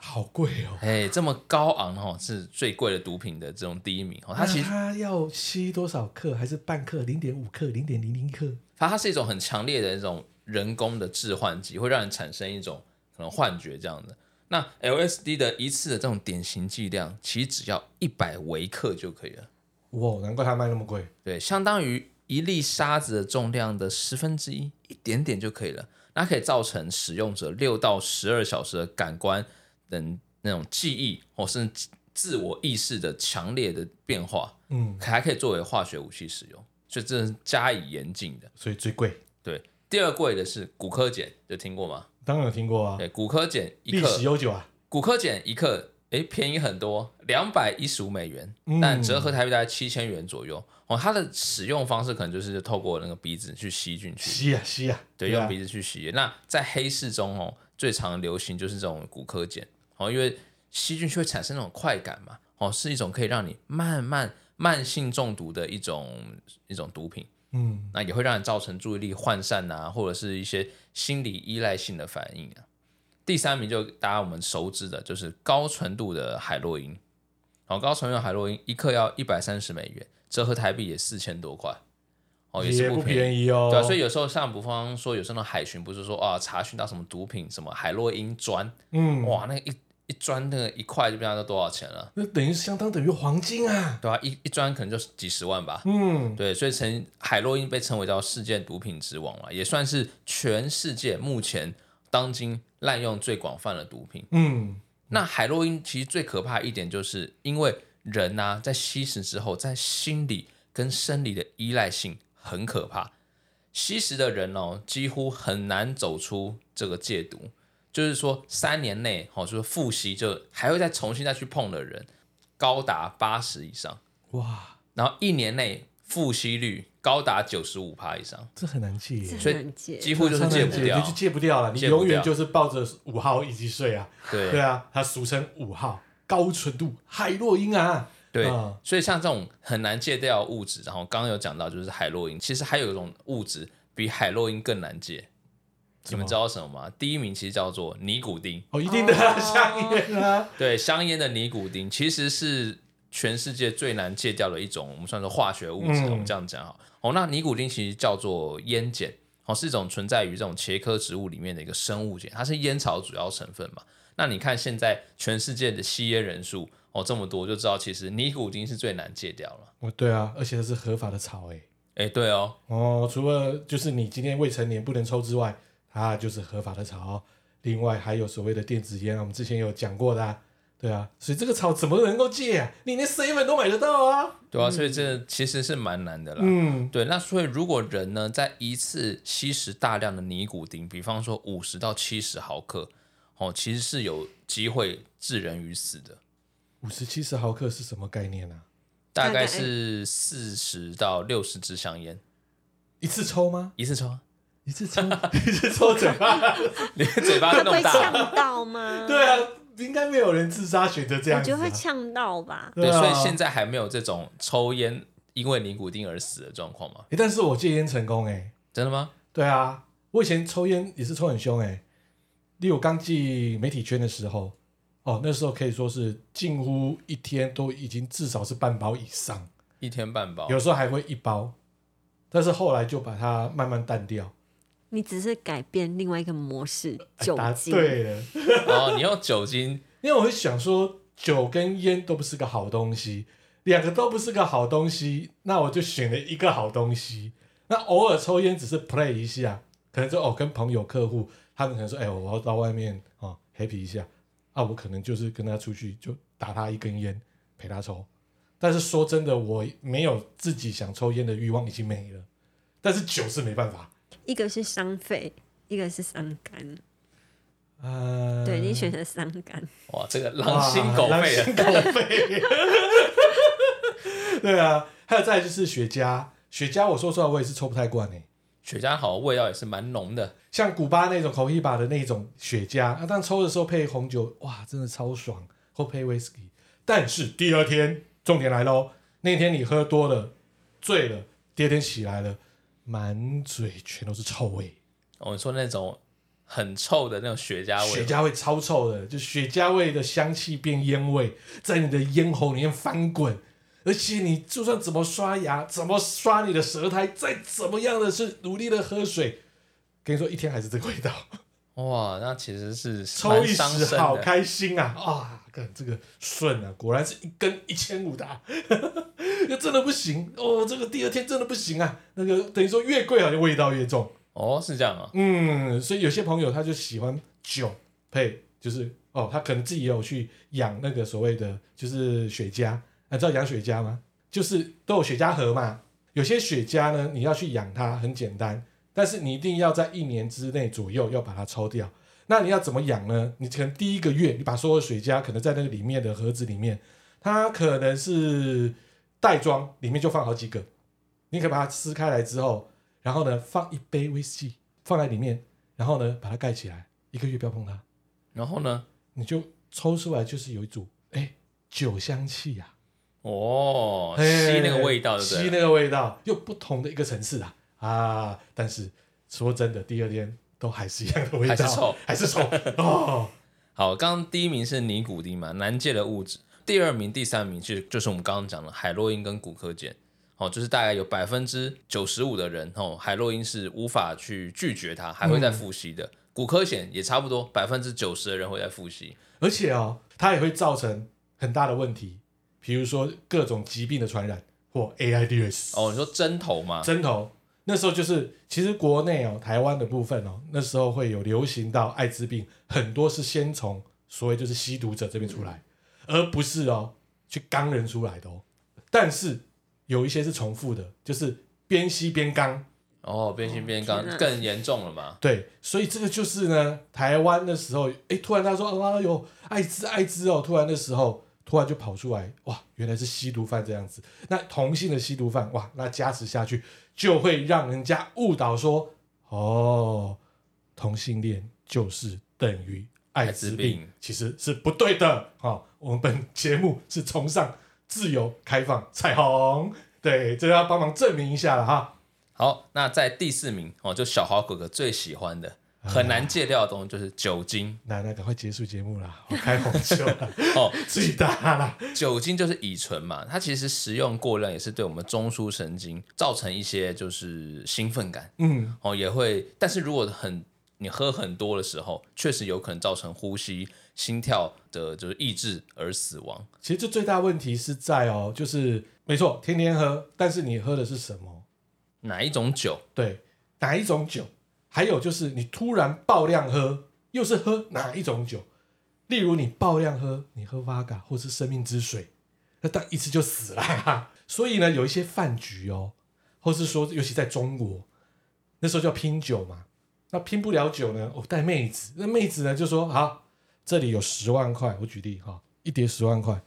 好贵哦！哎，这么高昂哦，是最贵的毒品的这种第一名哦。它其实它要吸多少克？还是半克、零点五克、零点零零克？它它是一种很强烈的那种人工的致幻剂，会让人产生一种可能幻觉这样的。那 LSD 的一次的这种典型剂量，其实只要一百微克就可以了。哇，难怪它卖那么贵。对，相当于一粒沙子的重量的十分之一，一点点就可以了。那可以造成使用者六到十二小时的感官。等那种记忆或是自我意识的强烈的变化，嗯，还可以作为化学武器使用，所以这是加以严禁的，所以最贵。对，第二贵的是骨科碱，有听过吗？当然有听过啊。对，骨科碱一克，历史悠久啊。骨科碱一克哎，便宜很多，两百一十五美元，嗯但折合台币大概七千元左右。哦，它的使用方式可能就是透过那个鼻子去吸进去，吸啊吸啊，对，啊用鼻子去吸。那在黑市中哦，最常流行就是这种骨科碱哦，因为吸进去会产生那种快感嘛，哦，是一种可以让你慢慢慢性中毒的一种一种毒品。嗯，那也会让人造成注意力涣散啊，或者是一些心理依赖性的反应啊。第三名就大家我们熟知的，就是高纯度的海洛因。哦，高纯度的海洛因一克要一百三十美元，折合台币也四千多块，哦，也是不不便宜。哦。对啊，所以有时候像比方说，有时候海巡不是说啊，查询到什么毒品，什么海洛因砖，嗯，哇，那一一砖那个一块就不知道多少钱了，那等于相当等于黄金啊。对吧、一一砖可能就是几十万吧。嗯，对，所以成海洛因被称为叫世界毒品之王了，也算是全世界目前当今滥用最广泛的毒品。嗯，那海洛因其实最可怕一点，就是因为人呐、在吸食之后，在心理跟生理的依赖性很可怕。吸食的人哦，几乎很难走出这个戒毒。就是说，三年内哦，就是复吸就还会再重新再去碰的人，高达八十以上。哇，然后一年内复吸率高达九十五趴以上，这很难戒，所以很难戒几乎就是戒不掉就。戒不掉了。你永远就是抱着五号一起睡啊。对对啊，它俗称五号高纯度海洛因啊。对啊，所以像这种很难戒掉的物质，然后刚刚有讲到就是海洛因，其实还有一种物质比海洛因更难戒。你们知道什么吗？第一名其实叫做尼古丁，哦，一定的香烟啊。对，香烟的尼古丁其实是全世界最难戒掉的一种，我们算是化学物质，嗯我们这样讲哈。哦，那尼古丁其实叫做烟碱，哦，是一种存在于这种茄科植物里面的一个生物碱，它是烟草主要成分嘛。那你看现在全世界的吸烟人数哦这么多，就知道其实尼古丁是最难戒掉了。哦，对啊，而且它是合法的草哎。哎，对哦，哦，除了就是你今天未成年不能抽之外，它就是合法的草。另外还有所谓的电子烟，我们之前有讲过的、啊，对啊，所以这个草怎么能够戒啊？你连 seven 都买得到啊。对啊，所以这其实是蛮难的啦。嗯，对，那所以如果人呢在一次吸食大量的尼古丁，比方说五十到七十毫克，哦，其实是有机会致人于死的。五十七十毫克是什么概念啊？大概大概是四十到六十支香烟，一次抽吗？一次抽，一次抽，一次抽嘴巴？你的嘴巴会不会那么大，呛到吗？对啊，应该没有人自杀选择这样子、我觉得会啊。呛到吧。对，啊所以现在还没有这种抽烟因为尼古丁而死的状况嘛？欸但是我戒烟成功哎、欸。真的吗？对啊，我以前抽烟也是抽很凶哎、欸。例如我刚进媒体圈的时候，哦，那时候可以说是近乎一天都已经至少是半包以上，一天半包，有时候还会一包，但是后来就把它慢慢淡掉。你只是改变另外一个模式，酒精。对了，然 后你用酒精，因为我会想说，酒跟烟都不是个好东西，两个都不是个好东西，那我就选了一个好东西。那偶尔抽烟只是 play 一下，可能就哦跟朋友客户，他们可能说，哎、我要到外面哦 happy 一下，啊，我可能就是跟他出去就打他一根烟陪他抽。但是说真的，我没有自己想抽烟的欲望已经没了，但是酒是没办法。一个是伤肺，一个是伤肝。呃，对你选择伤肝，哇，这个狼心狗肺狼的心狗肺。对啊，还有再就是雪茄，雪茄我说出来我也是抽不太惯诶。雪茄好，味道也是蛮浓的。像古巴那种 Cohiba 的那种雪茄，啊，当抽的时候配红酒，哇，真的超爽，或配 whisky。但是第二天，重点来喽，那天你喝多了，醉了，第二天起来了，满嘴全都是臭味，我、哦、说那种很臭的那种雪茄味，雪茄味超臭的，就雪茄味的香气变烟味，在你的咽喉里面翻滚。而且你就算怎么刷牙，怎么刷你的舌苔，再怎么样的是努力的喝水，跟你说一天还是这个味道。哇，那其实是抽一时好。开心啊！啊，看这个顺啊，果然是一根一千五的、啊，那真的不行哦。这个第二天真的不行啊，那个等于说越贵好像味道越重。哦，是这样啊。嗯，所以有些朋友他就喜欢酒配，就是哦，他可能自己也有去养那个所谓的就是雪茄，知道养雪茄吗？就是都有雪茄盒嘛。有些雪茄呢，你要去养它很简单，但是你一定要在一年之内左右要把它抽掉。那你要怎么养呢？你可能第一个月，你把所有水加可能在那个里面的盒子里面，它可能是袋装，里面就放好几个。你可以把它撕开来之后，然后呢，放一杯威士忌放在里面，然后呢，把它盖起来，一个月不要碰它。然后呢，你就抽出来，就是有一组哎酒香气呀、啊，哦，吸那个味道对不对，吸那个味道，又不同的一个层次啊啊！但是说真的，第二天都还是一样的味道，还是臭，还是臭 哦。好，刚刚第一名是尼古丁嘛，难戒的物质。第二名、第三名其实就是我们刚刚讲的海洛因跟骨科碱。哦，就是大概有百分之九十五的人，哦，海洛因是无法去拒绝它，还会再复吸的。嗯、古柯碱也差不多，百分之九十的人会再复吸。而且哦，它也会造成很大的问题，比如说各种疾病的传染或 AIDS。哦，你说针头吗？针头，那时候就是其实国内哦，台湾的部分哦，那时候会有流行到艾滋病，很多是先从所谓就是吸毒者这边出来，嗯、而不是哦去刚人出来的哦。但是。有一些是重复的，就是边吸边刚哦，边吸边刚更严重了嘛？对，所以这个就是呢，台湾的时候，哎，突然他说啊，有艾滋，艾滋哦，突然的时候，突然就跑出来，哇，原来是吸毒犯这样子。那同性的吸毒犯，哇，那加持下去就会让人家误导说，哦，同性恋就是等于艾滋病，其实是不对的。好、哦，我们本节目是崇尚。自由开放彩虹，对，这要帮忙证明一下了哈。好，那在第四名哦，就小豪哥哥最喜欢的很难戒掉的东西就是酒精。奶奶，赶快结束节目啦，我开红酒了 哦，最大了。酒精就是乙醇嘛，它其实食用过量也是对我们中枢神经造成一些就是兴奋感，嗯，哦也会，但是如果很你喝很多的时候，确实有可能造成呼吸。心跳的就是抑制而死亡。其实这最大问题是在哦，就是没错，天天喝，但是你喝的是什么？哪一种酒？对，哪一种酒？还有就是你突然爆量喝，又是喝哪一种酒？例如你爆量喝，你喝 Vodka 或是生命之水，那当一次就死了。所以呢，有一些饭局哦，或是说，尤其在中国，那时候叫拼酒嘛，那拼不了酒呢，我、哦、带妹子，那妹子呢就说好。这里有十万块，我举例哈，一叠十万块，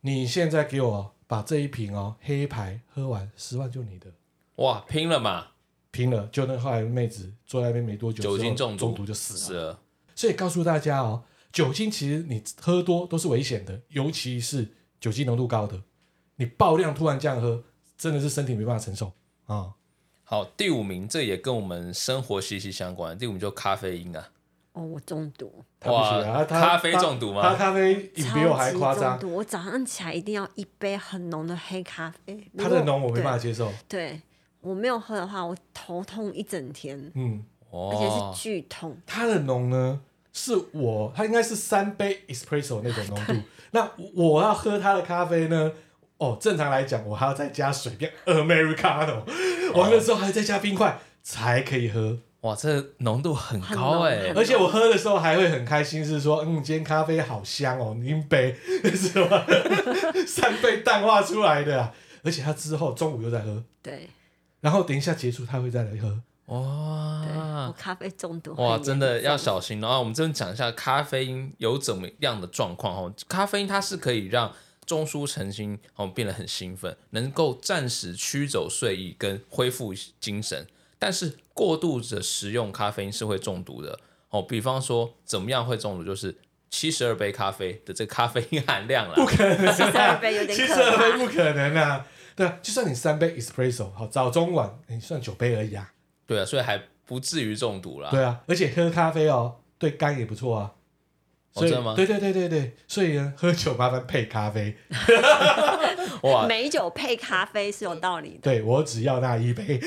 你现在给我把这一瓶哦黑牌喝完，十万就你的。哇，拼了嘛，拼了！就那后来妹子坐在那边没多久，酒精中毒，中毒就死了。是了。所以告诉大家哦，酒精其实你喝多都是危险的，尤其是酒精浓度高的，你爆量突然这样喝，真的是身体没办法承受啊。哦、好，第五名，这也跟我们生活息息相关。第五名就咖啡因啊。哦，我中毒。哇，咖啡中毒吗？他咖啡比我还夸张。我早上起来一定要一杯很浓的黑咖啡。它的浓我没办法接受。对，我没有喝的话，我头痛一整天。嗯，哦，而且是剧痛。它的浓呢，是我，它应该是三杯 espresso 那种浓度。那我要喝它的咖啡呢？哦，正常来讲，我还要再加水，变 Americano。完了之后还再加冰块才可以喝。哇，这浓度很高哎！而且我喝的时候还会很开心，是说，嗯，今天咖啡好香哦，一杯 是吧？三倍淡化出来的，啊，而且他之后中午又在喝，对，然后等一下结束他会再来喝，哇，我咖啡中毒，哇，真的要小心。然后我们这边讲一下咖啡因有怎么样的状况哦，咖啡因它是可以让中枢神经哦变得很兴奋，能够暂时驱走睡意跟恢复精神。但是过度的食用咖啡因是会中毒的哦。比方说，怎么样会中毒？就是七十二杯咖啡的这个咖啡因含量啦，不可能，七十二杯有点可怕，七十二杯不可能啊。对啊，就算你三杯 espresso，好，早中晚你算九杯而已啊。对啊，所以还不至于中毒啦。对啊，而且喝咖啡哦，对肝也不错啊。真的吗？对对对对对，所以呢，喝酒麻烦配咖啡。哇，美酒配咖啡是有道理的。对，我只要那一杯。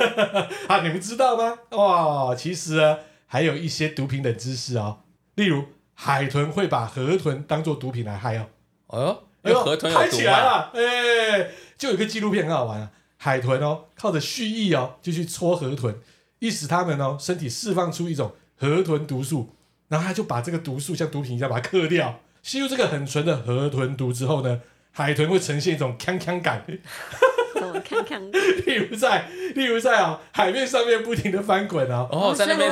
啊，你们知道吗？哇，其实呢，还有一些毒品的知识哦。例如，海豚会把河豚当做毒品来嗨哦。哦，哎呦，河豚有毒吗？嗨起来了，哎，就有一个纪录片很好玩啊。海豚哦，靠着蓄意哦，就去戳河豚，一使它们哦身体释放出一种河豚毒素。然后他就把这个毒素像毒品一样把它嗑掉，吸入这个很纯的河豚毒之后呢，海豚会呈现一种锵锵感。什么看看。例如在，例如在啊，海面上面不停的翻滚啊，哦，在那边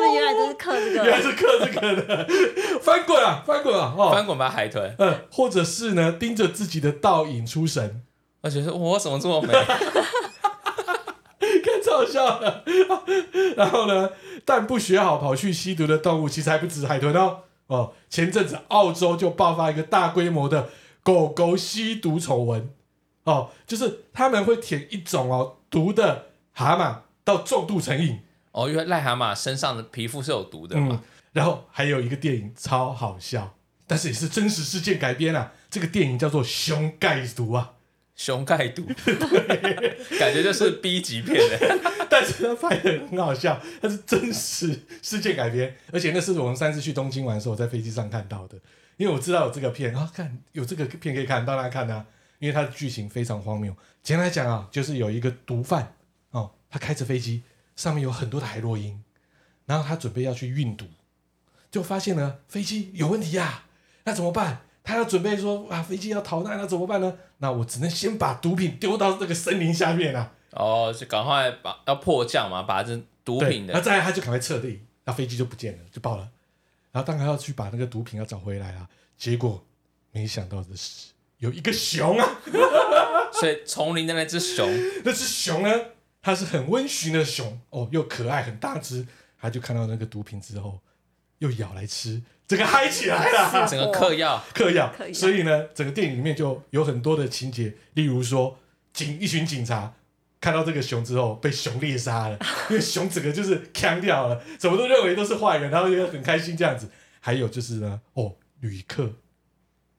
们原来都是刻这个。原来是刻这个的，翻滚啊，翻滚啊，哦，翻滚吧海豚，嗯，或者是呢，盯着自己的倒影出神，而且说我怎么这么美？看超好笑的。然后呢，但不学好跑去吸毒的动物，其实还不止海豚哦。哦，前阵子澳洲就爆发一个大规模的狗狗吸毒丑闻。哦，就是他们会舔一种哦毒的蛤蟆到重度成瘾。哦，因为癞蛤蟆身上的皮肤是有毒的嘛。嗯，然后还有一个电影超好笑，但是也是真实事件改编啊。这个电影叫做《熊盖毒》啊。熊盖毒，感觉就是 B 级片的，但是他拍的很好笑，它是真实事件改编，而且那是我们上次去东京玩的时候，我在飞机上看到的，因为我知道有这个片啊，看有这个片可以看，当然看啊，因为它的剧情非常荒谬。简单来讲啊，就是有一个毒贩哦，他开着飞机，上面有很多的海洛因，然后他准备要去运毒，就发现呢飞机有问题呀、啊，那怎么办？他要准备说啊，飞机要逃难，了怎么办呢？那我只能先把毒品丢到这个森林下面啊。哦，就赶快把要迫降嘛，把这毒品的。那再来他就赶快撤离，那飞机就不见了，就爆了。然后当然要去把那个毒品要找回来啊。结果没想到的是，有一个熊啊，所以丛林的那只熊，那只熊呢，它是很温驯的熊哦，又可爱，很大只。它就看到那个毒品之后，又咬来吃。整个嗨起来了，整个嗑药，嗑药，所以呢，整个电影里面就有很多的情节，例如说，警一群警察看到这个熊之后被熊猎杀了，因为熊整个就是锵掉了，怎么都认为都是坏人，然后就很开心这样子。还有就是呢，哦，旅客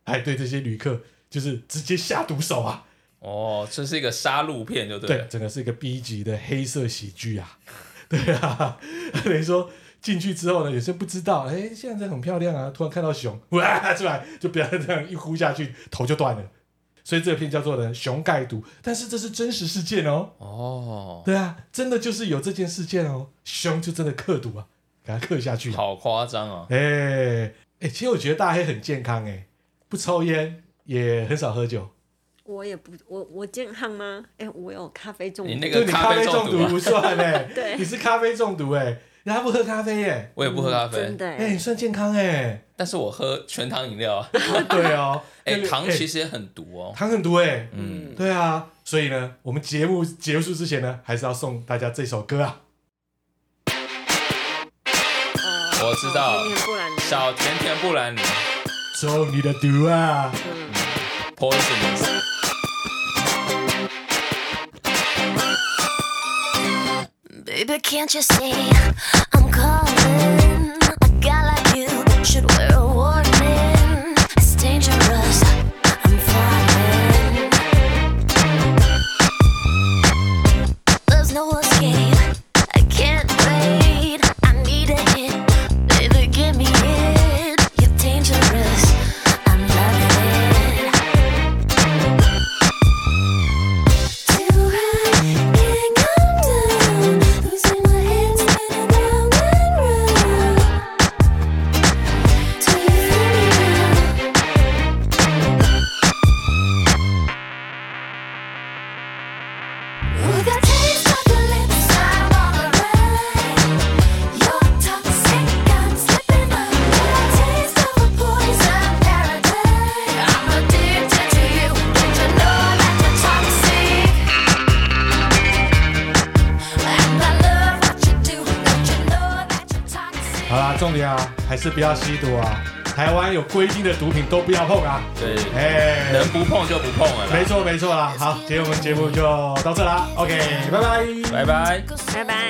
还对这些旅客就是直接下毒手啊，哦，这是一个杀戮片，就对，对，整个是一个 B 级的黑色喜剧啊，对啊，等于说。进去之后呢，有些不知道，哎，现在很漂亮啊！突然看到熊，哇，出来就不要这样一呼下去，头就断了。所以这个片叫做呢“熊盖毒”，但是这是真实事件哦。哦，对啊，真的就是有这件事件哦，熊就真的刻毒啊，给它刻下去。好夸张啊！哎哎，其实我觉得大黑很健康哎，不抽烟，也很少喝酒。我也不，我我健康吗？哎，我有咖啡中毒。你那个咖啡中毒不算哎，对，你是咖啡中毒哎。人家不喝咖啡耶，我也不喝咖啡，真的。哎，你算健康哎，但是我喝全糖饮料，对哦，哎，糖其实也很毒哦，糖很毒哎，嗯，对啊，所以呢，我们节目结束之前呢，还是要送大家这首歌啊，我知道，小甜甜布兰妮，中你的毒啊，Poison。Baby, can't you see I'm calling? A guy like you should wear 要吸毒啊！台湾有规定的毒品都不要碰啊！对，哎，能不碰就不碰了，没错没错啦。好，今天我们节目就到这啦，OK，拜拜，拜拜。拜拜。